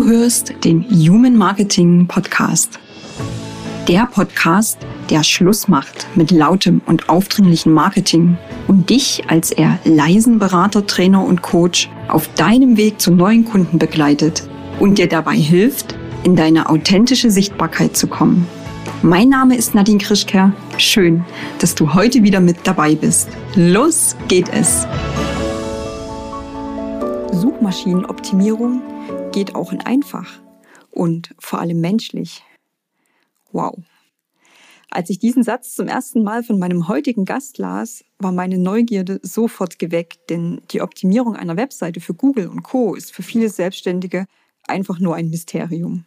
Du hörst den Human Marketing Podcast. Der Podcast, der Schluss macht mit lautem und aufdringlichem Marketing und dich als eher leisen Berater, Trainer und Coach auf deinem Weg zu neuen Kunden begleitet und dir dabei hilft, in deine authentische Sichtbarkeit zu kommen. Mein Name ist Nadine Krischker. Schön, dass du heute wieder mit dabei bist. Los geht es! Suchmaschinenoptimierung geht auch in einfach und vor allem menschlich. Wow. Als ich diesen Satz zum ersten Mal von meinem heutigen Gast las, war meine Neugierde sofort geweckt, denn die Optimierung einer Webseite für Google und Co ist für viele Selbstständige einfach nur ein Mysterium.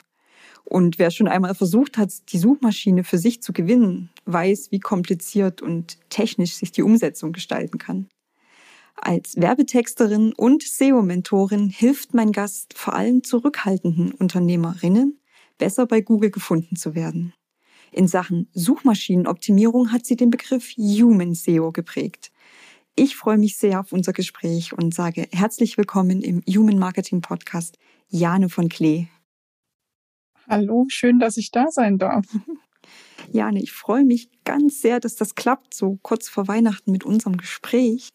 Und wer schon einmal versucht hat, die Suchmaschine für sich zu gewinnen, weiß, wie kompliziert und technisch sich die Umsetzung gestalten kann. Als Werbetexterin und SEO-Mentorin hilft mein Gast vor allem zurückhaltenden Unternehmerinnen, besser bei Google gefunden zu werden. In Sachen Suchmaschinenoptimierung hat sie den Begriff Human SEO geprägt. Ich freue mich sehr auf unser Gespräch und sage herzlich willkommen im Human Marketing Podcast Jane von Klee. Hallo, schön, dass ich da sein darf. Jane, ich freue mich ganz sehr, dass das klappt, so kurz vor Weihnachten mit unserem Gespräch.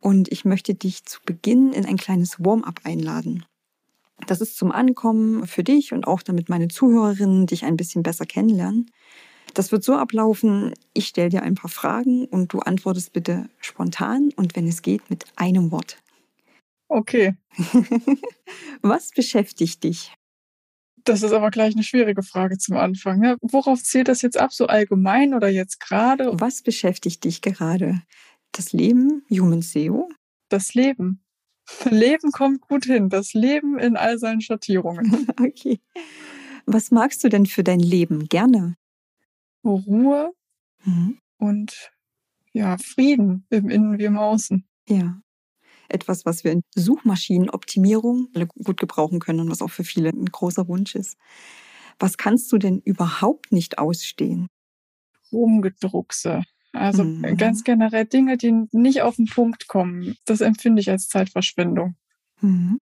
Und ich möchte dich zu Beginn in ein kleines Warm-up einladen. Das ist zum Ankommen für dich und auch damit meine Zuhörerinnen dich ein bisschen besser kennenlernen. Das wird so ablaufen, ich stelle dir ein paar Fragen und du antwortest bitte spontan und wenn es geht mit einem Wort. Okay. Was beschäftigt dich? Das ist aber gleich eine schwierige Frage zum Anfang. Ne? Worauf zählt das jetzt ab, so allgemein oder jetzt gerade? Was beschäftigt dich gerade? Das Leben, Human SEO? Das Leben. Leben kommt gut hin. Das Leben in all seinen Schattierungen. okay. Was magst du denn für dein Leben gerne? Ruhe mhm. und ja, Frieden im Innen wie im Außen. Ja. Etwas, was wir in Suchmaschinenoptimierung gut gebrauchen können und was auch für viele ein großer Wunsch ist. Was kannst du denn überhaupt nicht ausstehen? Rumgedruckse. Also mhm. ganz generell Dinge, die nicht auf den Punkt kommen, das empfinde ich als Zeitverschwendung. Mhm.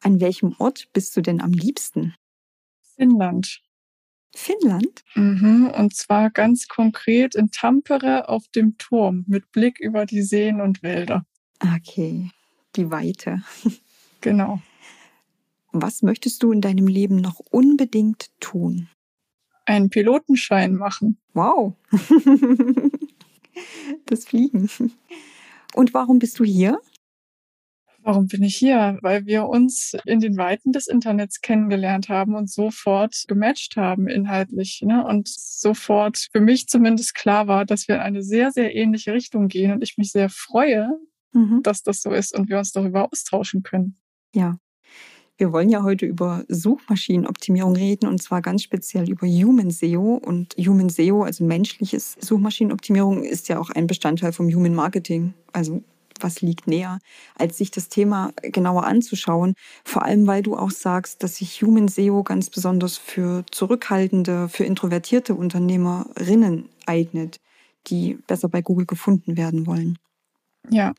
An welchem Ort bist du denn am liebsten? Finnland. Finnland? Mhm, und zwar ganz konkret in Tampere auf dem Turm mit Blick über die Seen und Wälder. Okay, die Weite. Genau. Was möchtest du in deinem Leben noch unbedingt tun? Einen Pilotenschein machen. Wow. das Fliegen. Und warum bist du hier? Warum bin ich hier? Weil wir uns in den Weiten des Internets kennengelernt haben und sofort gematcht haben inhaltlich. Ne? Und sofort für mich zumindest klar war, dass wir in eine sehr, sehr ähnliche Richtung gehen und ich mich sehr freue, mhm. dass das so ist und wir uns darüber austauschen können. Ja. Wir wollen ja heute über Suchmaschinenoptimierung reden und zwar ganz speziell über Human SEO. Und Human SEO, also menschliches Suchmaschinenoptimierung, ist ja auch ein Bestandteil vom Human Marketing. Also was liegt näher, als sich das Thema genauer anzuschauen. Vor allem, weil du auch sagst, dass sich Human SEO ganz besonders für zurückhaltende, für introvertierte Unternehmerinnen eignet, die besser bei Google gefunden werden wollen. Ja.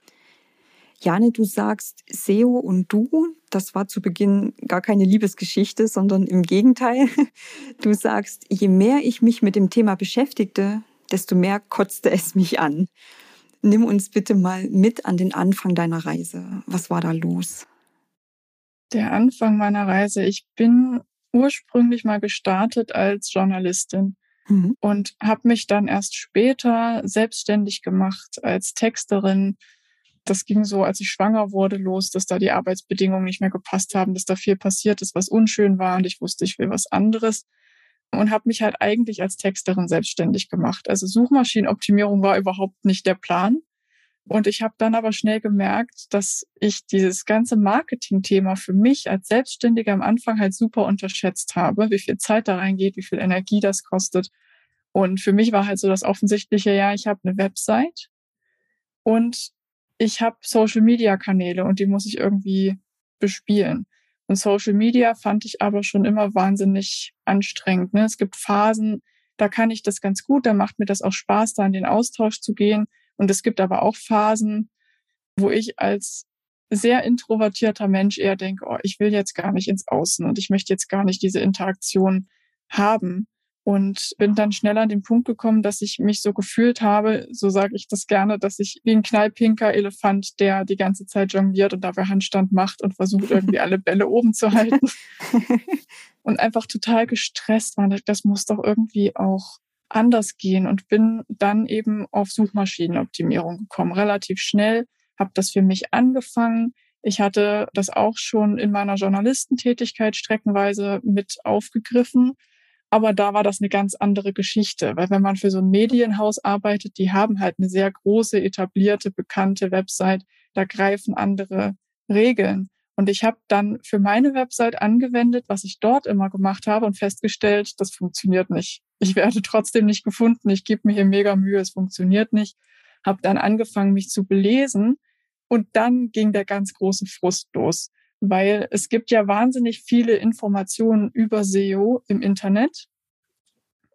Jane, du sagst SEO und du, das war zu Beginn gar keine Liebesgeschichte, sondern im Gegenteil. Du sagst, je mehr ich mich mit dem Thema beschäftigte, desto mehr kotzte es mich an. Nimm uns bitte mal mit an den Anfang deiner Reise. Was war da los? Der Anfang meiner Reise. Ich bin ursprünglich mal gestartet als Journalistin mhm. und habe mich dann erst später selbstständig gemacht als Texterin, das ging so, als ich schwanger wurde, los, dass da die Arbeitsbedingungen nicht mehr gepasst haben, dass da viel passiert ist, was unschön war und ich wusste, ich will was anderes und habe mich halt eigentlich als Texterin selbstständig gemacht. Also Suchmaschinenoptimierung war überhaupt nicht der Plan. Und ich habe dann aber schnell gemerkt, dass ich dieses ganze Marketing-Thema für mich als Selbstständiger am Anfang halt super unterschätzt habe, wie viel Zeit da reingeht, wie viel Energie das kostet. Und für mich war halt so das offensichtliche, ja, ich habe eine Website und ich habe Social-Media-Kanäle und die muss ich irgendwie bespielen. Und Social Media fand ich aber schon immer wahnsinnig anstrengend. Ne? Es gibt Phasen, da kann ich das ganz gut, da macht mir das auch Spaß, da in den Austausch zu gehen. Und es gibt aber auch Phasen, wo ich als sehr introvertierter Mensch eher denke, oh, ich will jetzt gar nicht ins Außen und ich möchte jetzt gar nicht diese Interaktion haben. Und bin dann schnell an den Punkt gekommen, dass ich mich so gefühlt habe, so sage ich das gerne, dass ich wie ein knallpinker Elefant, der die ganze Zeit jongliert und dabei Handstand macht und versucht irgendwie alle Bälle oben zu halten. und einfach total gestresst war. Das muss doch irgendwie auch anders gehen und bin dann eben auf Suchmaschinenoptimierung gekommen, relativ schnell habe das für mich angefangen. Ich hatte das auch schon in meiner Journalistentätigkeit streckenweise mit aufgegriffen. Aber da war das eine ganz andere Geschichte, weil wenn man für so ein Medienhaus arbeitet, die haben halt eine sehr große, etablierte, bekannte Website, da greifen andere Regeln. Und ich habe dann für meine Website angewendet, was ich dort immer gemacht habe und festgestellt, das funktioniert nicht. Ich werde trotzdem nicht gefunden. Ich gebe mir hier mega Mühe, es funktioniert nicht. Habe dann angefangen, mich zu belesen und dann ging der ganz große Frust los, weil es gibt ja wahnsinnig viele Informationen über SEO im Internet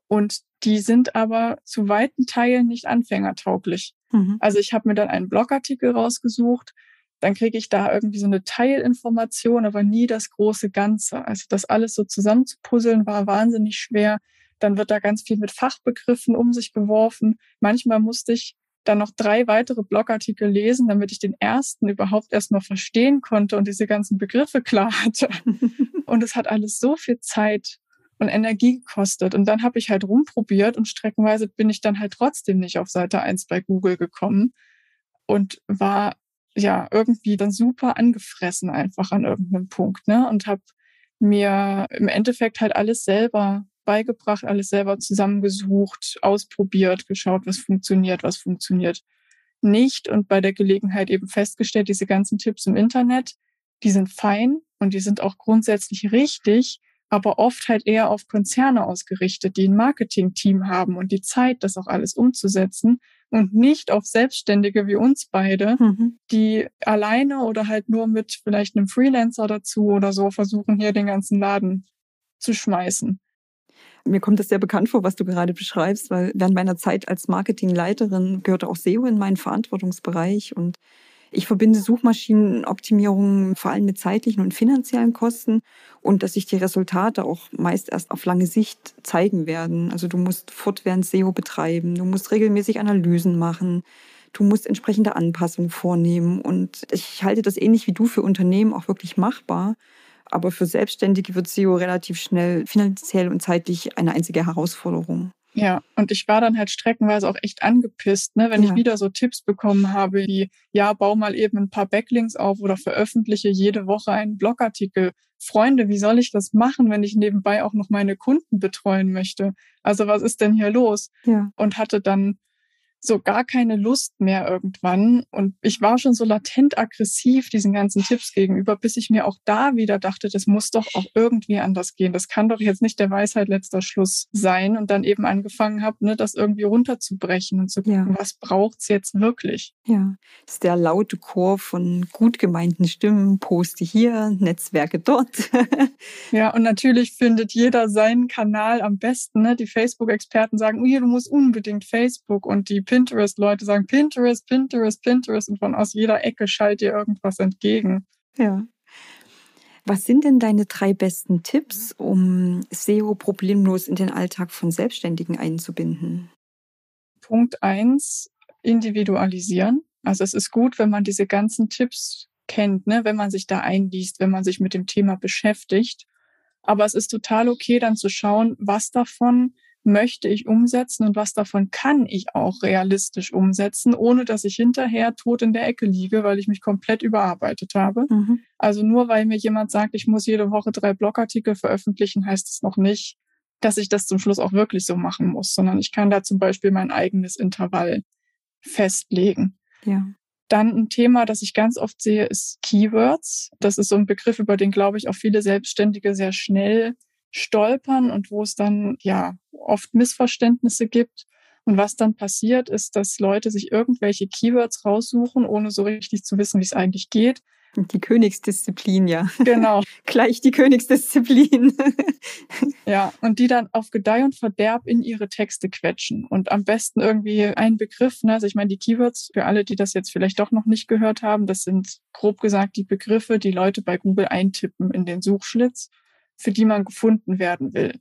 und die sind aber zu weiten Teilen nicht anfängertauglich. Mhm. Also ich habe mir dann einen Blogartikel rausgesucht, dann kriege ich da irgendwie so eine Teilinformation, aber nie das große Ganze. Also das alles so zusammenzupuzzeln war wahnsinnig schwer. Dann wird da ganz viel mit Fachbegriffen um sich geworfen. Manchmal musste ich dann noch drei weitere Blogartikel lesen, damit ich den ersten überhaupt erstmal verstehen konnte und diese ganzen Begriffe klar hatte. und es hat alles so viel Zeit und Energie gekostet. Und dann habe ich halt rumprobiert und streckenweise bin ich dann halt trotzdem nicht auf Seite eins bei Google gekommen und war ja irgendwie dann super angefressen einfach an irgendeinem Punkt, ne? Und habe mir im Endeffekt halt alles selber beigebracht, alles selber zusammengesucht, ausprobiert, geschaut, was funktioniert, was funktioniert nicht und bei der Gelegenheit eben festgestellt, diese ganzen Tipps im Internet, die sind fein und die sind auch grundsätzlich richtig, aber oft halt eher auf Konzerne ausgerichtet, die ein Marketing-Team haben und die Zeit, das auch alles umzusetzen und nicht auf Selbstständige wie uns beide, mhm. die alleine oder halt nur mit vielleicht einem Freelancer dazu oder so versuchen, hier den ganzen Laden zu schmeißen. Mir kommt das sehr bekannt vor, was du gerade beschreibst, weil während meiner Zeit als Marketingleiterin gehörte auch SEO in meinen Verantwortungsbereich und ich verbinde Suchmaschinenoptimierung vor allem mit zeitlichen und finanziellen Kosten und dass sich die Resultate auch meist erst auf lange Sicht zeigen werden. Also du musst fortwährend SEO betreiben, du musst regelmäßig Analysen machen, du musst entsprechende Anpassungen vornehmen und ich halte das ähnlich wie du für Unternehmen auch wirklich machbar. Aber für Selbstständige wird SEO relativ schnell finanziell und zeitlich eine einzige Herausforderung. Ja, und ich war dann halt streckenweise auch echt angepisst, ne, wenn ja. ich wieder so Tipps bekommen habe, wie, ja, bau mal eben ein paar Backlinks auf oder veröffentliche jede Woche einen Blogartikel. Freunde, wie soll ich das machen, wenn ich nebenbei auch noch meine Kunden betreuen möchte? Also was ist denn hier los? Ja. Und hatte dann so gar keine Lust mehr irgendwann. Und ich war schon so latent aggressiv diesen ganzen Tipps gegenüber, bis ich mir auch da wieder dachte, das muss doch auch irgendwie anders gehen. Das kann doch jetzt nicht der Weisheit letzter Schluss sein. Und dann eben angefangen habe, ne, das irgendwie runterzubrechen und zu gucken, ja. was braucht's jetzt wirklich. Ja, das ist der laute Chor von gut gemeinten Stimmen, poste hier, Netzwerke dort. ja, und natürlich findet jeder seinen Kanal am besten. Ne? Die Facebook-Experten sagen, oh, du musst unbedingt Facebook und die Pinterest-Leute sagen Pinterest, Pinterest, Pinterest und von aus jeder Ecke schallt dir irgendwas entgegen. Ja. Was sind denn deine drei besten Tipps, um SEO problemlos in den Alltag von Selbstständigen einzubinden? Punkt eins: individualisieren. Also es ist gut, wenn man diese ganzen Tipps kennt, ne? wenn man sich da einliest, wenn man sich mit dem Thema beschäftigt. Aber es ist total okay, dann zu schauen, was davon möchte ich umsetzen und was davon kann ich auch realistisch umsetzen, ohne dass ich hinterher tot in der Ecke liege, weil ich mich komplett überarbeitet habe. Mhm. Also nur weil mir jemand sagt, ich muss jede Woche drei Blogartikel veröffentlichen, heißt es noch nicht, dass ich das zum Schluss auch wirklich so machen muss, sondern ich kann da zum Beispiel mein eigenes Intervall festlegen. Ja. Dann ein Thema, das ich ganz oft sehe, ist Keywords. Das ist so ein Begriff, über den, glaube ich, auch viele Selbstständige sehr schnell stolpern und wo es dann ja oft Missverständnisse gibt. Und was dann passiert, ist, dass Leute sich irgendwelche Keywords raussuchen, ohne so richtig zu wissen, wie es eigentlich geht. Die Königsdisziplin, ja. Genau. Gleich die Königsdisziplin. ja, und die dann auf Gedeih und Verderb in ihre Texte quetschen. Und am besten irgendwie ein Begriff, ne? also ich meine, die Keywords, für alle, die das jetzt vielleicht doch noch nicht gehört haben, das sind grob gesagt die Begriffe, die Leute bei Google eintippen in den Suchschlitz, für die man gefunden werden will.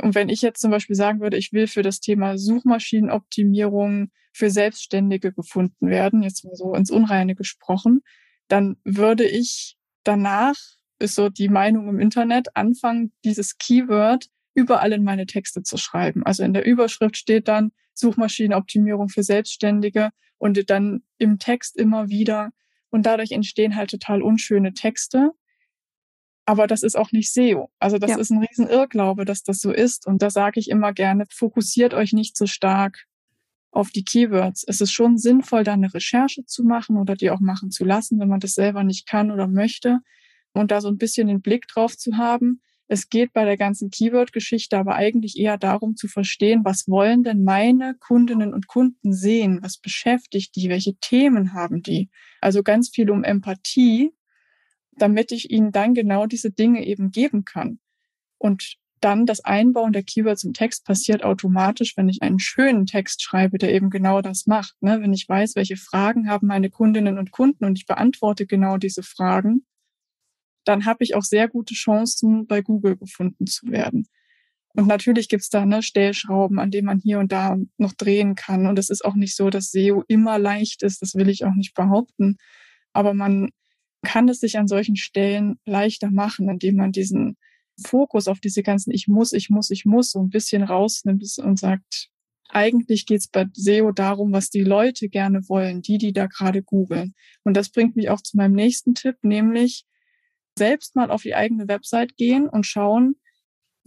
Und wenn ich jetzt zum Beispiel sagen würde, ich will für das Thema Suchmaschinenoptimierung für Selbstständige gefunden werden, jetzt mal so ins Unreine gesprochen, dann würde ich danach, ist so die Meinung im Internet, anfangen, dieses Keyword überall in meine Texte zu schreiben. Also in der Überschrift steht dann Suchmaschinenoptimierung für Selbstständige und dann im Text immer wieder. Und dadurch entstehen halt total unschöne Texte. Aber das ist auch nicht SEO. Also das ja. ist ein Riesenirrglaube, dass das so ist. Und da sage ich immer gerne, fokussiert euch nicht so stark auf die Keywords. Es ist schon sinnvoll, da eine Recherche zu machen oder die auch machen zu lassen, wenn man das selber nicht kann oder möchte und da so ein bisschen den Blick drauf zu haben. Es geht bei der ganzen Keyword-Geschichte aber eigentlich eher darum zu verstehen, was wollen denn meine Kundinnen und Kunden sehen? Was beschäftigt die? Welche Themen haben die? Also ganz viel um Empathie, damit ich ihnen dann genau diese Dinge eben geben kann. Und dann das Einbauen der Keywords im Text passiert automatisch, wenn ich einen schönen Text schreibe, der eben genau das macht. Ne? Wenn ich weiß, welche Fragen haben meine Kundinnen und Kunden und ich beantworte genau diese Fragen, dann habe ich auch sehr gute Chancen, bei Google gefunden zu werden. Und natürlich gibt's da ne, Stellschrauben, an denen man hier und da noch drehen kann. Und es ist auch nicht so, dass SEO immer leicht ist. Das will ich auch nicht behaupten. Aber man kann es sich an solchen Stellen leichter machen, indem man diesen Fokus auf diese ganzen Ich muss, ich muss, ich muss so ein bisschen rausnimmt und sagt, eigentlich geht's bei SEO darum, was die Leute gerne wollen, die, die da gerade googeln. Und das bringt mich auch zu meinem nächsten Tipp, nämlich selbst mal auf die eigene Website gehen und schauen,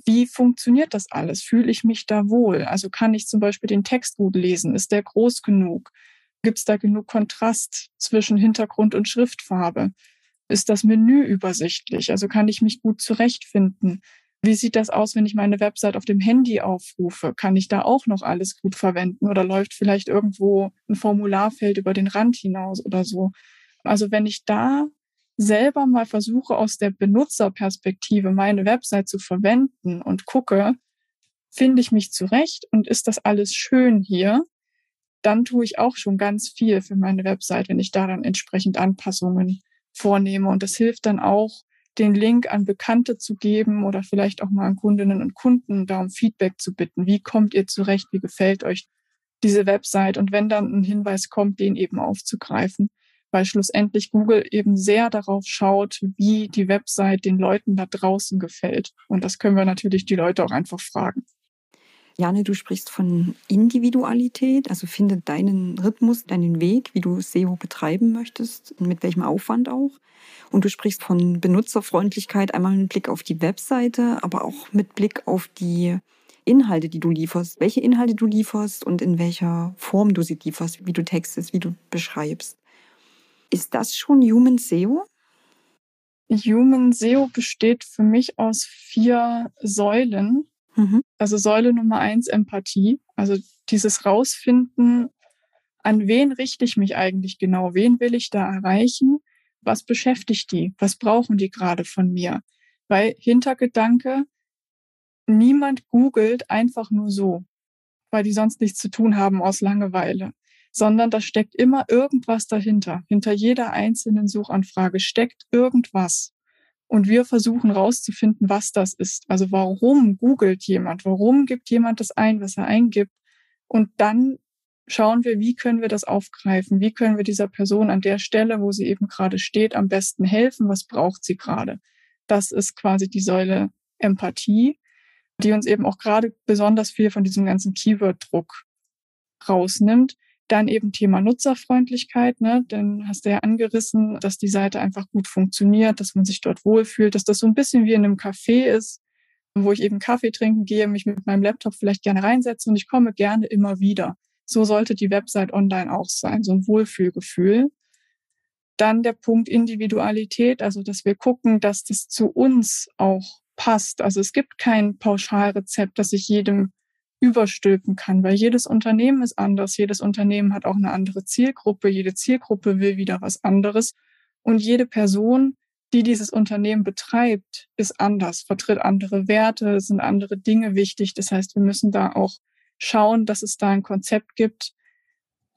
wie funktioniert das alles? Fühle ich mich da wohl? Also kann ich zum Beispiel den Text gut lesen? Ist der groß genug? Gibt es da genug Kontrast zwischen Hintergrund und Schriftfarbe? Ist das Menü übersichtlich? Also kann ich mich gut zurechtfinden? Wie sieht das aus, wenn ich meine Website auf dem Handy aufrufe? Kann ich da auch noch alles gut verwenden oder läuft vielleicht irgendwo ein Formularfeld über den Rand hinaus oder so? Also wenn ich da selber mal versuche, aus der Benutzerperspektive meine Website zu verwenden und gucke, finde ich mich zurecht und ist das alles schön hier, dann tue ich auch schon ganz viel für meine Website, wenn ich da dann entsprechend Anpassungen vornehme. Und das hilft dann auch, den Link an Bekannte zu geben oder vielleicht auch mal an Kundinnen und Kunden, da um Feedback zu bitten. Wie kommt ihr zurecht? Wie gefällt euch diese Website? Und wenn dann ein Hinweis kommt, den eben aufzugreifen, weil schlussendlich Google eben sehr darauf schaut, wie die Website den Leuten da draußen gefällt. Und das können wir natürlich die Leute auch einfach fragen. Jane, du sprichst von Individualität, also finde deinen Rhythmus, deinen Weg, wie du SEO betreiben möchtest, mit welchem Aufwand auch. Und du sprichst von Benutzerfreundlichkeit, einmal mit Blick auf die Webseite, aber auch mit Blick auf die Inhalte, die du lieferst, welche Inhalte du lieferst und in welcher Form du sie lieferst, wie du textest, wie du beschreibst. Ist das schon Human SEO? Human SEO besteht für mich aus vier Säulen. Mhm. Also Säule Nummer eins, Empathie. Also dieses Rausfinden, an wen richte ich mich eigentlich genau? Wen will ich da erreichen? Was beschäftigt die? Was brauchen die gerade von mir? Weil Hintergedanke, niemand googelt einfach nur so, weil die sonst nichts zu tun haben aus Langeweile, sondern da steckt immer irgendwas dahinter. Hinter jeder einzelnen Suchanfrage steckt irgendwas. Und wir versuchen rauszufinden, was das ist. Also warum googelt jemand? Warum gibt jemand das ein, was er eingibt? Und dann schauen wir, wie können wir das aufgreifen? Wie können wir dieser Person an der Stelle, wo sie eben gerade steht, am besten helfen? Was braucht sie gerade? Das ist quasi die Säule Empathie, die uns eben auch gerade besonders viel von diesem ganzen Keyword-Druck rausnimmt. Dann eben Thema Nutzerfreundlichkeit, ne? Dann hast du ja angerissen, dass die Seite einfach gut funktioniert, dass man sich dort wohlfühlt, dass das so ein bisschen wie in einem Café ist, wo ich eben Kaffee trinken gehe, mich mit meinem Laptop vielleicht gerne reinsetze und ich komme gerne immer wieder. So sollte die Website online auch sein, so ein Wohlfühlgefühl. Dann der Punkt Individualität, also dass wir gucken, dass das zu uns auch passt. Also es gibt kein Pauschalrezept, das ich jedem überstülpen kann, weil jedes Unternehmen ist anders, jedes Unternehmen hat auch eine andere Zielgruppe, jede Zielgruppe will wieder was anderes. Und jede Person, die dieses Unternehmen betreibt, ist anders, vertritt andere Werte, sind andere Dinge wichtig. Das heißt, wir müssen da auch schauen, dass es da ein Konzept gibt,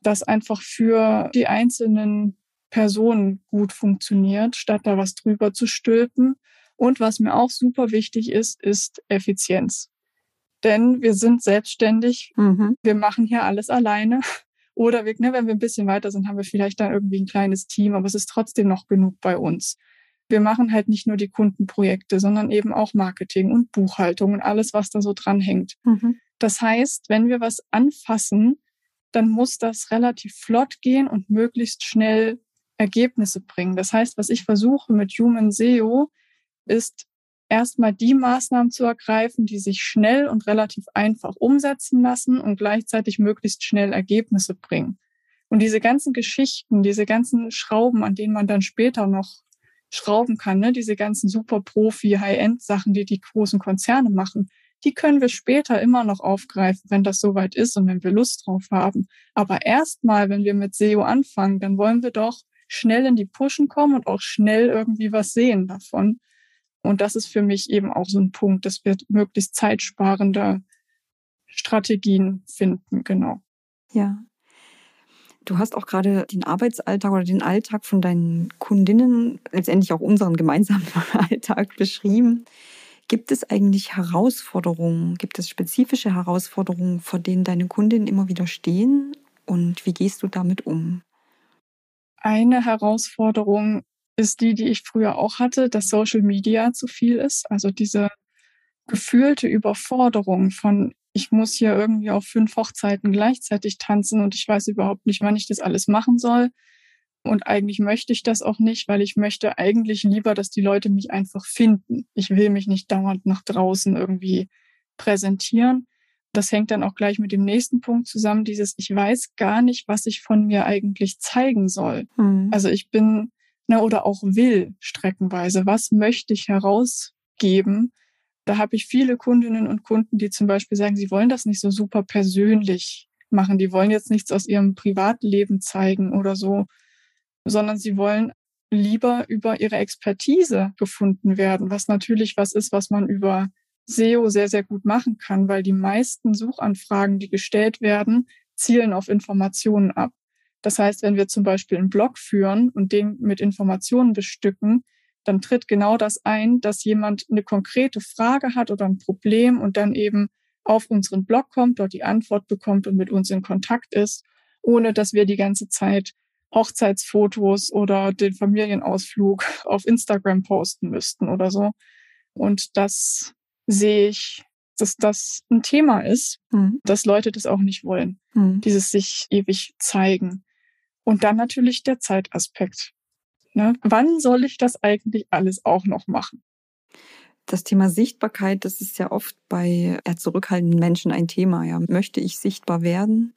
das einfach für die einzelnen Personen gut funktioniert, statt da was drüber zu stülpen. Und was mir auch super wichtig ist, ist Effizienz. Denn wir sind selbstständig, mhm. wir machen hier alles alleine. Oder wir, ne, wenn wir ein bisschen weiter sind, haben wir vielleicht dann irgendwie ein kleines Team, aber es ist trotzdem noch genug bei uns. Wir machen halt nicht nur die Kundenprojekte, sondern eben auch Marketing und Buchhaltung und alles, was da so dranhängt. Mhm. Das heißt, wenn wir was anfassen, dann muss das relativ flott gehen und möglichst schnell Ergebnisse bringen. Das heißt, was ich versuche mit Human SEO, ist erstmal die Maßnahmen zu ergreifen, die sich schnell und relativ einfach umsetzen lassen und gleichzeitig möglichst schnell Ergebnisse bringen. Und diese ganzen Geschichten, diese ganzen Schrauben, an denen man dann später noch schrauben kann, ne, diese ganzen super Profi, High-End-Sachen, die die großen Konzerne machen, die können wir später immer noch aufgreifen, wenn das soweit ist und wenn wir Lust drauf haben. Aber erstmal, wenn wir mit SEO anfangen, dann wollen wir doch schnell in die Pushen kommen und auch schnell irgendwie was sehen davon. Und das ist für mich eben auch so ein Punkt, dass wir möglichst zeitsparende Strategien finden, genau. Ja. Du hast auch gerade den Arbeitsalltag oder den Alltag von deinen Kundinnen, letztendlich auch unseren gemeinsamen Alltag beschrieben. Gibt es eigentlich Herausforderungen, gibt es spezifische Herausforderungen, vor denen deine Kundinnen immer wieder stehen? Und wie gehst du damit um? Eine Herausforderung ist die, die ich früher auch hatte, dass Social Media zu viel ist. Also diese gefühlte Überforderung von, ich muss hier irgendwie auf fünf Hochzeiten gleichzeitig tanzen und ich weiß überhaupt nicht, wann ich das alles machen soll. Und eigentlich möchte ich das auch nicht, weil ich möchte eigentlich lieber, dass die Leute mich einfach finden. Ich will mich nicht dauernd nach draußen irgendwie präsentieren. Das hängt dann auch gleich mit dem nächsten Punkt zusammen, dieses, ich weiß gar nicht, was ich von mir eigentlich zeigen soll. Mhm. Also ich bin, ne, oder auch will streckenweise, was möchte ich herausgeben? Da habe ich viele Kundinnen und Kunden, die zum Beispiel sagen, sie wollen das nicht so super persönlich machen. Die wollen jetzt nichts aus ihrem Privatleben zeigen oder so, sondern sie wollen lieber über ihre Expertise gefunden werden, was natürlich was ist, was man über SEO sehr, sehr gut machen kann, weil die meisten Suchanfragen, die gestellt werden, zielen auf Informationen ab. Das heißt, wenn wir zum Beispiel einen Blog führen und den mit Informationen bestücken, dann tritt genau das ein, dass jemand eine konkrete Frage hat oder ein Problem und dann eben auf unseren Blog kommt, dort die Antwort bekommt und mit uns in Kontakt ist, ohne dass wir die ganze Zeit Hochzeitsfotos oder den Familienausflug auf Instagram posten müssten oder so. Und das sehe ich, dass das ein Thema ist, mhm. dass Leute das auch nicht wollen. Mhm. Dieses sich ewig zeigen. Und dann natürlich der Zeitaspekt. Ne? Wann soll ich das eigentlich alles auch noch machen? Das Thema Sichtbarkeit, das ist ja oft bei eher zurückhaltenden Menschen ein Thema. Ja. Möchte ich sichtbar werden?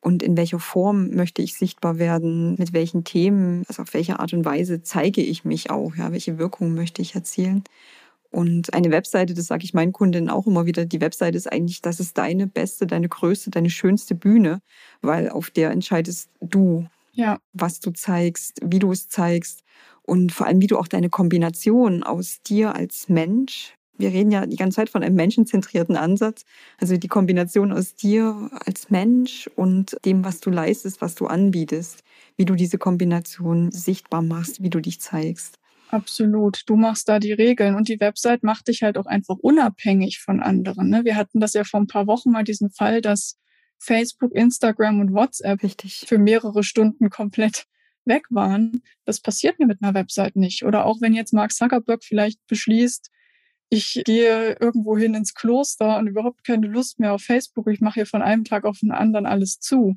und in welcher Form möchte ich sichtbar werden, mit welchen Themen, also auf welche Art und Weise zeige ich mich auch, ja, welche Wirkung möchte ich erzielen. Und eine Webseite, das sage ich meinen Kundinnen auch immer wieder, die Webseite ist eigentlich, das ist deine beste, deine größte, deine schönste Bühne, weil auf der entscheidest du, ja. was du zeigst, wie du es zeigst und vor allem, wie du auch deine Kombination aus dir als Mensch wir reden ja die ganze Zeit von einem menschenzentrierten Ansatz. Also die Kombination aus dir als Mensch und dem, was du leistest, was du anbietest, wie du diese Kombination sichtbar machst, wie du dich zeigst. Absolut. Du machst da die Regeln und die Website macht dich halt auch einfach unabhängig von anderen. Ne? Wir hatten das ja vor ein paar Wochen mal diesen Fall, dass Facebook, Instagram und WhatsApp Richtig. für mehrere Stunden komplett weg waren. Das passiert mir mit einer Website nicht. Oder auch wenn jetzt Mark Zuckerberg vielleicht beschließt, ich gehe irgendwo hin ins Kloster und überhaupt keine Lust mehr auf Facebook. Ich mache hier von einem Tag auf den anderen alles zu.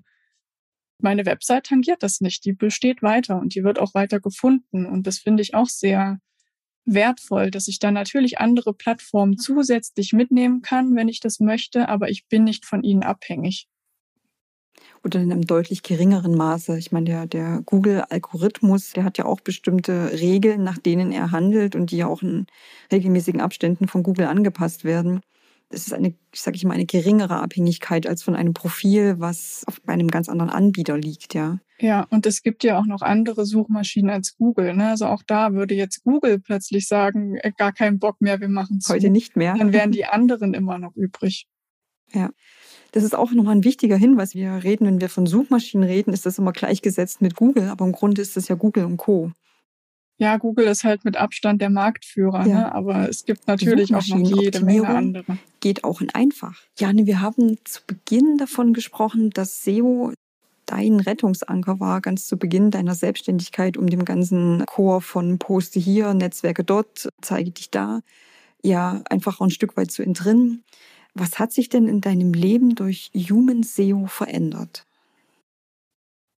Meine Website tangiert das nicht. Die besteht weiter und die wird auch weiter gefunden. Und das finde ich auch sehr wertvoll, dass ich da natürlich andere Plattformen zusätzlich mitnehmen kann, wenn ich das möchte, aber ich bin nicht von ihnen abhängig oder in einem deutlich geringeren Maße. Ich meine, der, der Google-Algorithmus, der hat ja auch bestimmte Regeln, nach denen er handelt und die ja auch in regelmäßigen Abständen von Google angepasst werden. Es ist eine, sage ich mal, eine geringere Abhängigkeit als von einem Profil, was auf einem ganz anderen Anbieter liegt, ja. Ja, und es gibt ja auch noch andere Suchmaschinen als Google. Ne? Also auch da würde jetzt Google plötzlich sagen, äh, gar keinen Bock mehr, wir machen es heute nicht mehr. Dann wären die anderen immer noch übrig. Ja. Das ist auch nochmal ein wichtiger Hinweis. Wir reden, wenn wir von Suchmaschinen reden, ist das immer gleichgesetzt mit Google, aber im Grunde ist das ja Google und Co. Ja, Google ist halt mit Abstand der Marktführer, ja. ne? aber es gibt natürlich auch noch jede Menge andere. Geht auch in einfach. Jane, wir haben zu Beginn davon gesprochen, dass SEO dein Rettungsanker war, ganz zu Beginn deiner Selbstständigkeit, um dem ganzen Chor von Poste hier, Netzwerke dort, zeige dich da, ja, einfach ein Stück weit zu entrinnen. Was hat sich denn in deinem Leben durch Human SEO verändert?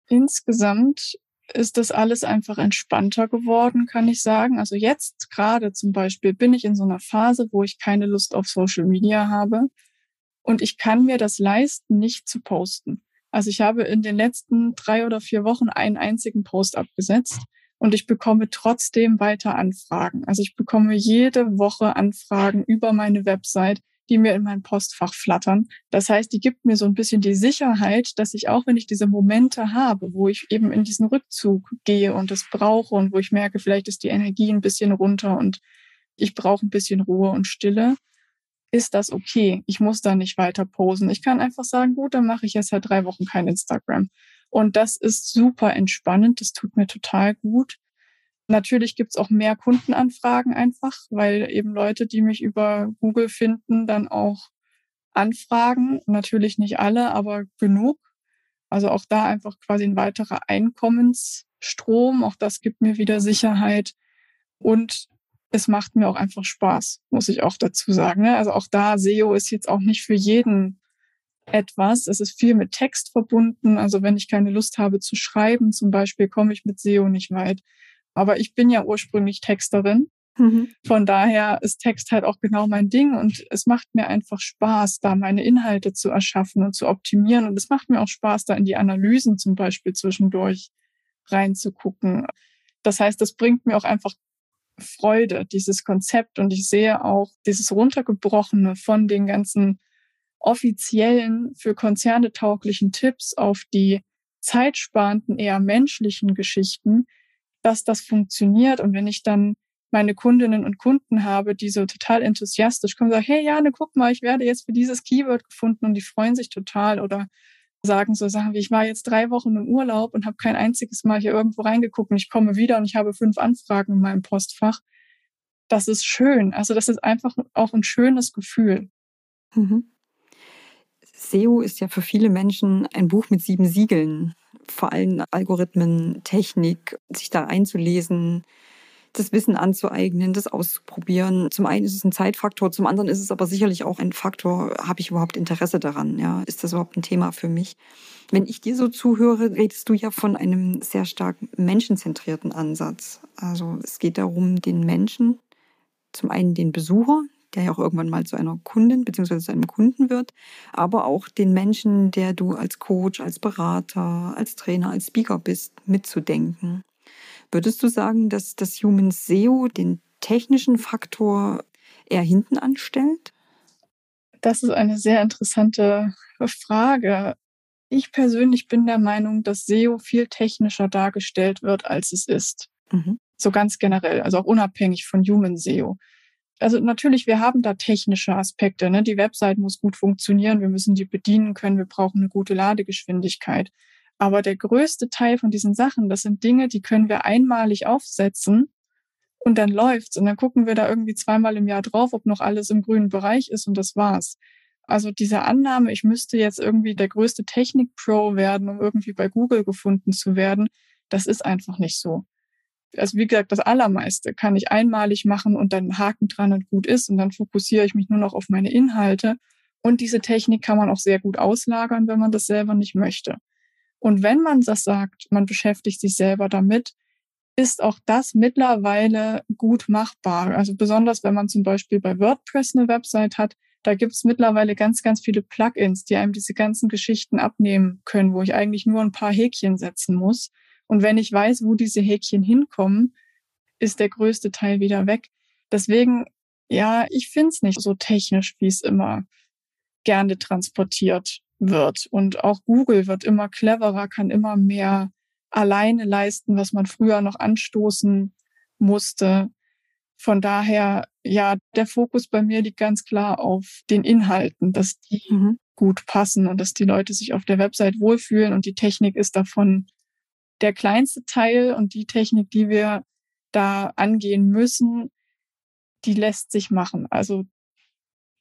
Insgesamt ist das alles einfach entspannter geworden, kann ich sagen. Also jetzt gerade zum Beispiel bin ich in so einer Phase, wo ich keine Lust auf Social Media habe und ich kann mir das leisten, nicht zu posten. Also ich habe in den letzten drei oder vier Wochen einen einzigen Post abgesetzt und ich bekomme trotzdem weiter Anfragen. Also ich bekomme jede Woche Anfragen über meine Website, die mir in mein Postfach flattern. Das heißt, die gibt mir so ein bisschen die Sicherheit, dass ich auch, wenn ich diese Momente habe, wo ich eben in diesen Rückzug gehe und es brauche und wo ich merke, vielleicht ist die Energie ein bisschen runter und ich brauche ein bisschen Ruhe und Stille, ist das okay. Ich muss da nicht weiter posen. Ich kann einfach sagen, gut, dann mache ich jetzt seit drei Wochen kein Instagram. Und das ist super entspannend. Das tut mir total gut. Natürlich gibt's auch mehr Kundenanfragen einfach, weil eben Leute, die mich über Google finden, dann auch anfragen. Natürlich nicht alle, aber genug. Also auch da einfach quasi ein weiterer Einkommensstrom. Auch das gibt mir wieder Sicherheit. Und es macht mir auch einfach Spaß, muss ich auch dazu sagen. Ne? Also auch da, SEO ist jetzt auch nicht für jeden etwas. Es ist viel mit Text verbunden. Also wenn ich keine Lust habe zu schreiben, zum Beispiel, komme ich mit SEO nicht weit. Aber ich bin ja ursprünglich Texterin. Mhm. Von daher ist Text halt auch genau mein Ding und es macht mir einfach Spaß, da meine Inhalte zu erschaffen und zu optimieren. Und es macht mir auch Spaß, da in die Analysen zum Beispiel zwischendurch reinzugucken. Das heißt, das bringt mir auch einfach Freude, dieses Konzept. Und ich sehe auch dieses runtergebrochene von den ganzen offiziellen, für Konzerne tauglichen Tipps auf die zeitsparenden, eher menschlichen Geschichten, dass das funktioniert. Und wenn ich dann meine Kundinnen und Kunden habe, die so total enthusiastisch kommen, sagen, hey Jane, guck mal, ich werde jetzt für dieses Keyword gefunden und die freuen sich total oder sagen so Sachen wie, ich war jetzt drei Wochen im Urlaub und habe kein einziges Mal hier irgendwo reingeguckt und ich komme wieder und ich habe fünf Anfragen in meinem Postfach. Das ist schön. Also das ist einfach auch ein schönes Gefühl. Mhm. SEO ist ja für viele Menschen ein Buch mit sieben Siegeln vor allem Algorithmen, Technik, sich da einzulesen, das Wissen anzueignen, das auszuprobieren. Zum einen ist es ein Zeitfaktor, zum anderen ist es aber sicherlich auch ein Faktor, habe ich überhaupt Interesse daran? Ja, ist das überhaupt ein Thema für mich? Wenn ich dir so zuhöre, redest du ja von einem sehr stark menschenzentrierten Ansatz. Also es geht darum, den Menschen, zum einen den Besucher, der ja auch irgendwann mal zu einer Kundin bzw. zu einem Kunden wird, aber auch den Menschen, der du als Coach, als Berater, als Trainer, als Speaker bist, mitzudenken. Würdest du sagen, dass das Human SEO den technischen Faktor eher hinten anstellt? Das ist eine sehr interessante Frage. Ich persönlich bin der Meinung, dass SEO viel technischer dargestellt wird, als es ist. Mhm. So ganz generell, also auch unabhängig von Human SEO also natürlich, wir haben da technische Aspekte. Ne? Die Website muss gut funktionieren, wir müssen die bedienen können, wir brauchen eine gute Ladegeschwindigkeit. Aber der größte Teil von diesen Sachen, das sind Dinge, die können wir einmalig aufsetzen und dann läuft's. Und dann gucken wir da irgendwie zweimal im Jahr drauf, ob noch alles im grünen Bereich ist und das war's. Also diese Annahme, ich müsste jetzt irgendwie der größte Technik-Pro werden, um irgendwie bei Google gefunden zu werden, das ist einfach nicht so also wie gesagt, das Allermeiste kann ich einmalig machen und dann Haken dran und gut ist. Und dann fokussiere ich mich nur noch auf meine Inhalte. Und diese Technik kann man auch sehr gut auslagern, wenn man das selber nicht möchte. Und wenn man das sagt, man beschäftigt sich selber damit, ist auch das mittlerweile gut machbar. Also besonders wenn man zum Beispiel bei WordPress eine Website hat, da gibt es mittlerweile ganz, ganz viele Plugins, die einem diese ganzen Geschichten abnehmen können, wo ich eigentlich nur ein paar Häkchen setzen muss. Und wenn ich weiß, wo diese Häkchen hinkommen, ist der größte Teil wieder weg. Deswegen Ja, ich finde es nicht so technisch, wie es immer gerne transportiert wird. Und auch Google wird immer cleverer, kann immer mehr alleine leisten, was man früher noch anstoßen musste. Von daher, ja, der Fokus bei mir liegt ganz klar auf den Inhalten, dass die mhm. gut passen und dass die Leute sich auf der Website wohlfühlen und die Technik ist davon der kleinste Teil und die Technik, die wir da angehen müssen, die lässt sich machen. Also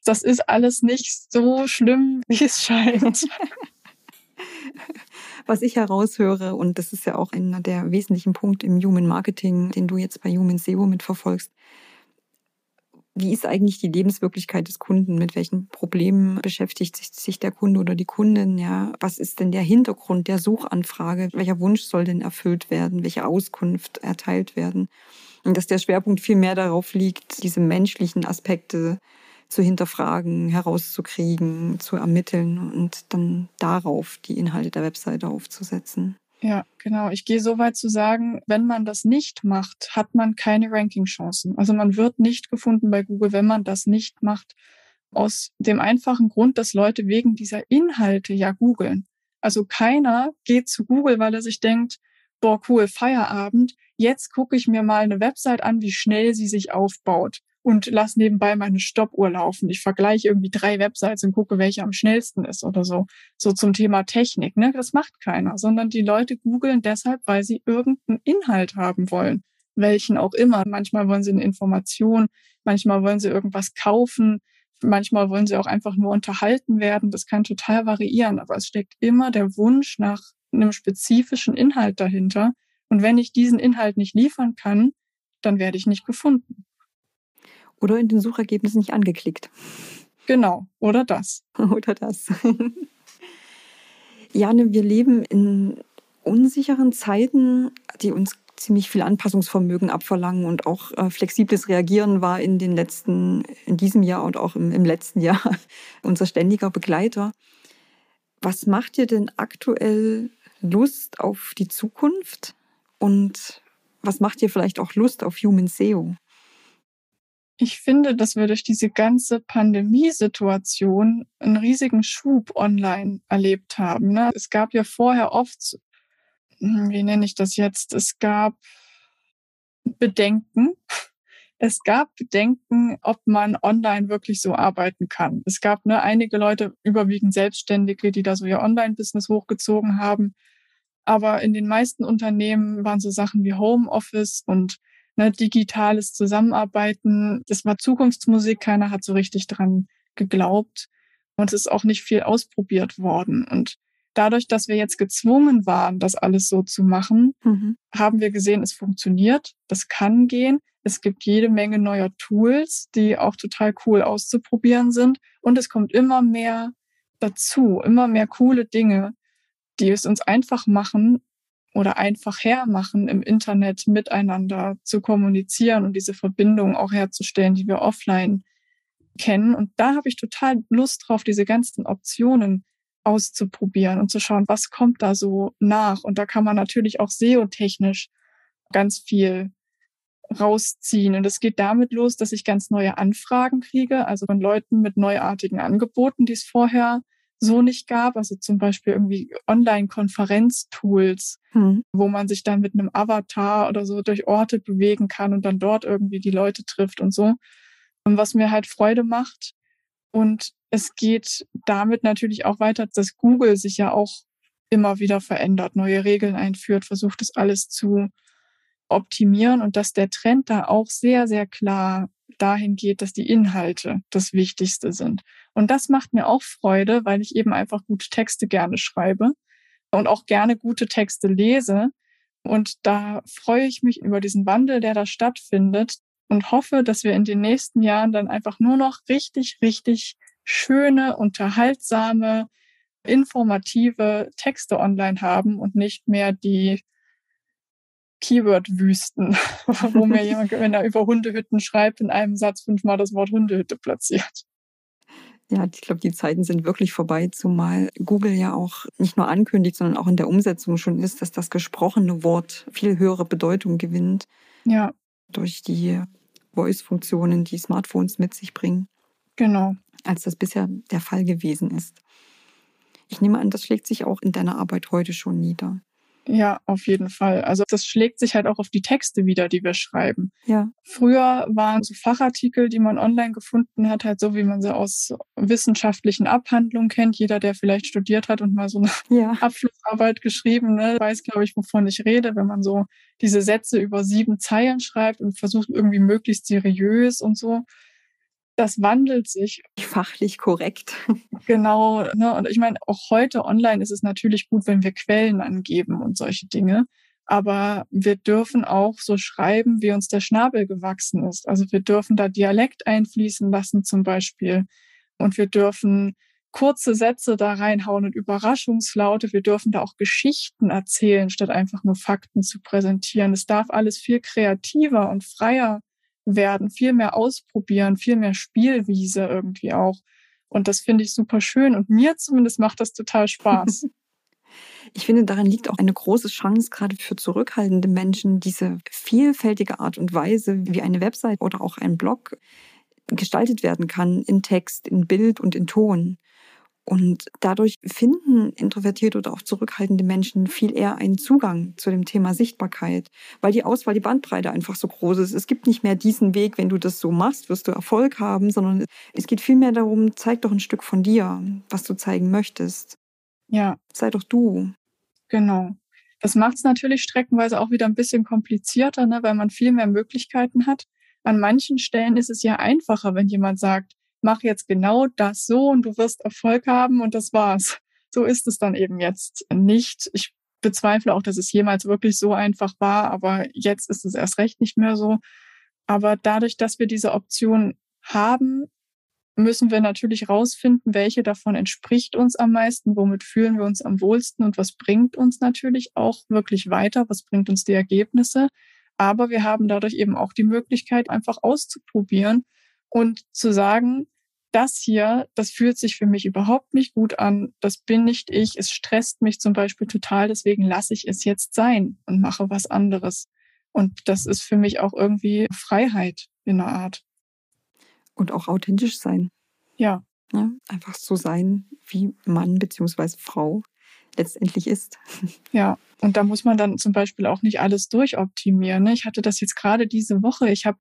das ist alles nicht so schlimm, wie es scheint. Was ich heraushöre, und das ist ja auch einer der wesentlichen Punkte im Human Marketing, den du jetzt bei Human SEO mitverfolgst, wie ist eigentlich die Lebenswirklichkeit des Kunden? Mit welchen Problemen beschäftigt sich der Kunde oder die Kundin? Ja, was ist denn der Hintergrund der Suchanfrage? Welcher Wunsch soll denn erfüllt werden? Welche Auskunft erteilt werden? Und dass der Schwerpunkt viel mehr darauf liegt, diese menschlichen Aspekte zu hinterfragen, herauszukriegen, zu ermitteln und dann darauf die Inhalte der Webseite aufzusetzen. Ja, genau. Ich gehe so weit zu sagen, wenn man das nicht macht, hat man keine Ranking-Chancen. Also man wird nicht gefunden bei Google, wenn man das nicht macht. Aus dem einfachen Grund, dass Leute wegen dieser Inhalte ja googeln. Also keiner geht zu Google, weil er sich denkt, boah, cool, Feierabend. Jetzt gucke ich mir mal eine Website an, wie schnell sie sich aufbaut und lass nebenbei meine Stoppuhr laufen. Ich vergleiche irgendwie drei Websites und gucke, welche am schnellsten ist oder so. So zum Thema Technik. Ne? Das macht keiner, sondern die Leute googeln deshalb, weil sie irgendeinen Inhalt haben wollen. Welchen auch immer. Manchmal wollen sie eine Information, manchmal wollen sie irgendwas kaufen, manchmal wollen sie auch einfach nur unterhalten werden. Das kann total variieren, aber es steckt immer der Wunsch nach einem spezifischen Inhalt dahinter. Und wenn ich diesen Inhalt nicht liefern kann, dann werde ich nicht gefunden. Oder in den Suchergebnissen nicht angeklickt. Genau, oder das. oder das. Jane, wir leben in unsicheren Zeiten, die uns ziemlich viel Anpassungsvermögen abverlangen und auch äh, flexibles Reagieren war in den letzten, in diesem Jahr und auch im, im letzten Jahr unser ständiger Begleiter. Was macht dir denn aktuell Lust auf die Zukunft und was macht dir vielleicht auch Lust auf Human SEO? Ich finde, dass wir durch diese ganze Pandemiesituation einen riesigen Schub online erlebt haben. Ne? Es gab ja vorher oft, hm, wie nenne ich das jetzt? Es gab Bedenken. Es gab Bedenken, ob man online wirklich so arbeiten kann. Es gab ne, einige Leute, überwiegend Selbstständige, die da so ihr Online-Business hochgezogen haben. Aber in den meisten Unternehmen waren so Sachen wie Homeoffice und ne, digitales Zusammenarbeiten. Das war Zukunftsmusik, keiner hat so richtig dran geglaubt und es ist auch nicht viel ausprobiert worden. Und dadurch, dass wir jetzt gezwungen waren, das alles so zu machen, mhm. haben wir gesehen, es funktioniert, das kann gehen. Es gibt jede Menge neuer Tools, die auch total cool auszuprobieren sind. Und es kommt immer mehr dazu, immer mehr coole Dinge, die es uns einfach machen, oder einfach hermachen, im Internet miteinander zu kommunizieren und diese Verbindung auch herzustellen, die wir offline kennen. Und da habe ich total Lust drauf, diese ganzen Optionen auszuprobieren und zu schauen, was kommt da so nach. Und da kann man natürlich auch SEO-technisch ganz viel rausziehen. Und es geht damit los, dass ich ganz neue Anfragen kriege, also von Leuten mit neuartigen Angeboten, die es vorher so nicht gab. Also zum Beispiel irgendwie Online-Konferenz-Tools, hm. wo man sich dann mit einem Avatar oder so durch Orte bewegen kann und dann dort irgendwie die Leute trifft und so. Und was mir halt Freude macht. Und es geht damit natürlich auch weiter, dass Google sich ja auch immer wieder verändert, neue Regeln einführt, versucht es alles zu optimieren und dass der Trend da auch sehr, sehr klar dahin geht, dass die Inhalte das Wichtigste sind. Und das macht mir auch Freude, weil ich eben einfach gute Texte gerne schreibe und auch gerne gute Texte lese. Und da freue ich mich über diesen Wandel, der da stattfindet und hoffe, dass wir in den nächsten Jahren dann einfach nur noch richtig, richtig schöne, unterhaltsame, informative Texte online haben und nicht mehr die Keyword-Wüsten, wo mir jemand, wenn er über Hundehütten schreibt, in einem Satz fünfmal das Wort Hundehütte platziert. Ja, ich glaube, die Zeiten sind wirklich vorbei, zumal Google ja auch nicht nur ankündigt, sondern auch in der Umsetzung schon ist, dass das gesprochene Wort viel höhere Bedeutung gewinnt. Ja. Durch die Voice-Funktionen, die Smartphones mit sich bringen. Genau. Als das bisher der Fall gewesen ist. Ich nehme an, das schlägt sich auch in deiner Arbeit heute schon nieder. Ja, auf jeden Fall. Also das schlägt sich halt auch auf die Texte wieder, die wir schreiben. Ja. Früher waren so Fachartikel, die man online gefunden hat, halt so, wie man sie aus wissenschaftlichen Abhandlungen kennt. Jeder, der vielleicht studiert hat und mal so eine ja. Abschlussarbeit geschrieben, ne, weiß, glaube ich, wovon ich rede, wenn man so diese Sätze über sieben Zeilen schreibt und versucht irgendwie möglichst seriös und so das wandelt sich. Fachlich korrekt. Genau. Ne? Und ich meine, auch heute online ist es natürlich gut, wenn wir Quellen angeben und solche Dinge. Aber wir dürfen auch so schreiben, wie uns der Schnabel gewachsen ist. Also wir dürfen da Dialekt einfließen lassen zum Beispiel. Und wir dürfen kurze Sätze da reinhauen und Überraschungslaute. Wir dürfen da auch Geschichten erzählen, statt einfach nur Fakten zu präsentieren. Es darf alles viel kreativer und freier werden, viel mehr ausprobieren, viel mehr Spielwiese irgendwie auch. Und das finde ich super schön. Und mir zumindest macht das total Spaß. Ich finde, darin liegt auch eine große Chance, gerade für zurückhaltende Menschen, diese vielfältige Art und Weise, wie eine Website oder auch ein Blog gestaltet werden kann, in Text, in Bild und in Ton. Und dadurch finden introvertierte oder auch zurückhaltende Menschen viel eher einen Zugang zu dem Thema Sichtbarkeit, weil die Auswahl, die Bandbreite einfach so groß ist. Es gibt nicht mehr diesen Weg, wenn du das so machst, wirst du Erfolg haben, sondern es geht vielmehr darum, zeig doch ein Stück von dir, was du zeigen möchtest. Ja. Sei doch du. Genau. Das macht es natürlich streckenweise auch wieder ein bisschen komplizierter, ne, weil man viel mehr Möglichkeiten hat. An manchen Stellen ist es ja einfacher, wenn jemand sagt, mach jetzt genau das so und du wirst Erfolg haben und das war's. So ist es dann eben jetzt nicht. Ich bezweifle auch, dass es jemals wirklich so einfach war, aber jetzt ist es erst recht nicht mehr so. Aber dadurch, dass wir diese Option haben, müssen wir natürlich rausfinden, welche davon entspricht uns am meisten, womit fühlen wir uns am wohlsten und was bringt uns natürlich auch wirklich weiter, was bringt uns die Ergebnisse. Aber wir haben dadurch eben auch die Möglichkeit, einfach auszuprobieren und zu sagen, das hier, das fühlt sich für mich überhaupt nicht gut an, das bin nicht ich, es stresst mich zum Beispiel total, deswegen lasse ich es jetzt sein und mache was anderes. Und das ist für mich auch irgendwie Freiheit in einer Art. Und auch authentisch sein. Ja. ja einfach so sein, wie Mann bzw. Frau letztendlich ist. Ja, und da muss man dann zum Beispiel auch nicht alles durchoptimieren. Ne? Ich hatte das jetzt gerade diese Woche. Ich habe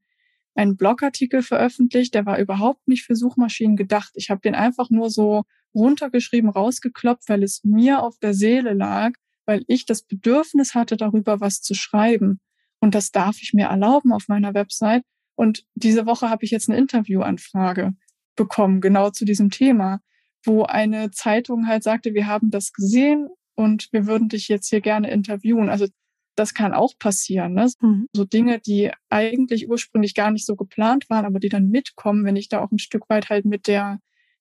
einen Blogartikel veröffentlicht, der war überhaupt nicht für Suchmaschinen gedacht. Ich habe den einfach nur so runtergeschrieben, rausgeklopft, weil es mir auf der Seele lag, weil ich das Bedürfnis hatte, darüber was zu schreiben. Und das darf ich mir erlauben auf meiner Website. Und diese Woche habe ich jetzt eine Interviewanfrage bekommen, genau zu diesem Thema, wo eine Zeitung halt sagte, wir haben das gesehen und wir würden dich jetzt hier gerne interviewen. Also das kann auch passieren. Ne? Mhm. So Dinge, die eigentlich ursprünglich gar nicht so geplant waren, aber die dann mitkommen, wenn ich da auch ein Stück weit halt mit der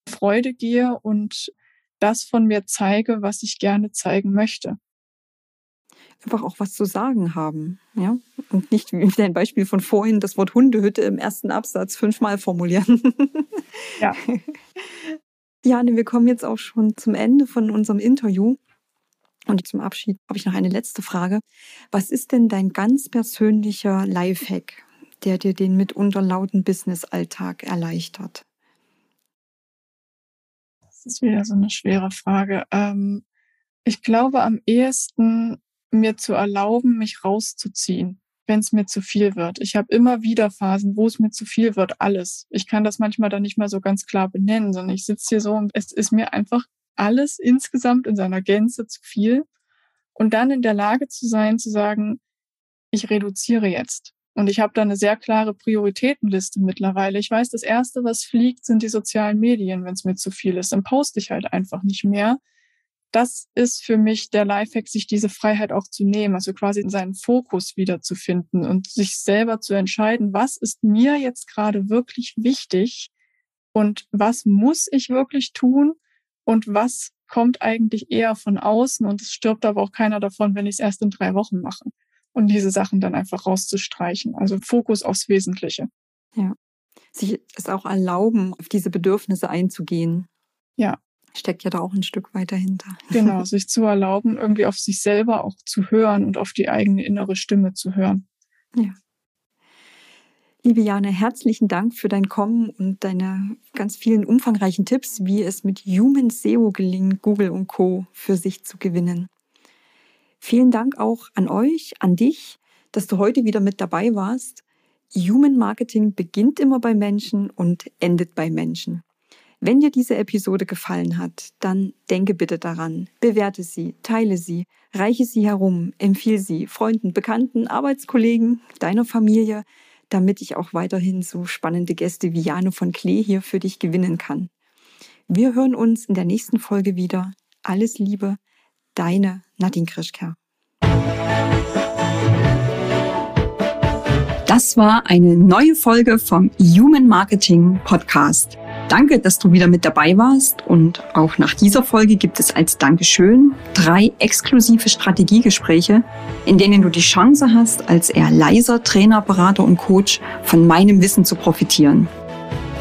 Freude gehe und das von mir zeige, was ich gerne zeigen möchte. Einfach auch was zu sagen haben, ja. Und nicht wie dein Beispiel von vorhin das Wort Hundehütte im ersten Absatz fünfmal formulieren. Ja. Jane, wir kommen jetzt auch schon zum Ende von unserem Interview. Und zum Abschied habe ich noch eine letzte Frage. Was ist denn dein ganz persönlicher Lifehack, der dir den mitunter lauten Business-Alltag erleichtert? Das ist wieder so eine schwere Frage. Ähm, ich glaube, am ehesten mir zu erlauben, mich rauszuziehen, wenn es mir zu viel wird. Ich habe immer wieder Phasen, wo es mir zu viel wird, alles. Ich kann das manchmal dann nicht mehr so ganz klar benennen, sondern ich sitze hier so und es ist mir einfach alles insgesamt in seiner Gänze zu viel und dann in der Lage zu sein, zu sagen, ich reduziere jetzt. Und ich habe da eine sehr klare Prioritätenliste mittlerweile. Ich weiß, das Erste, was fliegt, sind die sozialen Medien, wenn es mir zu viel ist. Dann poste ich halt einfach nicht mehr. Das ist für mich der Lifehack, sich diese Freiheit auch zu nehmen, also quasi seinen Fokus wiederzufinden und sich selber zu entscheiden, was ist mir jetzt gerade wirklich wichtig und was muss ich wirklich tun und was kommt eigentlich eher von außen und es stirbt aber auch keiner davon, wenn ich es erst in drei Wochen mache. Und diese Sachen dann einfach rauszustreichen. Also Fokus aufs Wesentliche. Ja. Sich es auch erlauben, auf diese Bedürfnisse einzugehen. Ja. Steckt ja da auch ein Stück weiter hinter. Genau, sich zu erlauben, irgendwie auf sich selber auch zu hören und auf die eigene innere Stimme zu hören. Ja. Liebe Jana, herzlichen Dank für dein Kommen und deine ganz vielen umfangreichen Tipps, wie es mit Human SEO gelingt, Google und Co. für sich zu gewinnen. Vielen Dank auch an euch, an dich, dass du heute wieder mit dabei warst. Human Marketing beginnt immer bei Menschen und endet bei Menschen. Wenn dir diese Episode gefallen hat, dann denke bitte daran, bewerte sie, teile sie, reiche sie herum, empfehle sie Freunden, Bekannten, Arbeitskollegen, deiner Familie, damit ich auch weiterhin so spannende Gäste wie Jane von Klee hier für dich gewinnen kann. Wir hören uns in der nächsten Folge wieder. Alles Liebe, deine Nadine Krischker. Das war eine neue Folge vom Human Marketing Podcast. Danke, dass du wieder mit dabei warst und auch nach dieser Folge gibt es als Dankeschön drei exklusive Strategiegespräche, in denen du die Chance hast, als eher leiser Trainer, Berater und Coach von meinem Wissen zu profitieren.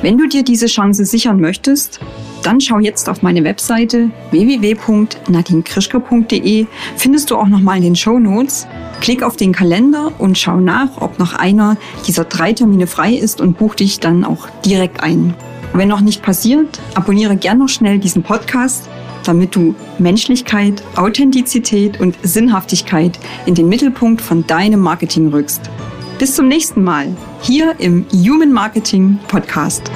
Wenn du dir diese Chance sichern möchtest, dann schau jetzt auf meine Webseite www.nadinkrischke.de. Findest du auch nochmal in den Show Notes. Klick auf den Kalender und schau nach, ob noch einer dieser drei Termine frei ist und buch dich dann auch direkt ein. Wenn noch nicht passiert, abonniere gern noch schnell diesen Podcast, damit du Menschlichkeit, Authentizität und Sinnhaftigkeit in den Mittelpunkt von deinem Marketing rückst. Bis zum nächsten Mal hier im Human Marketing Podcast.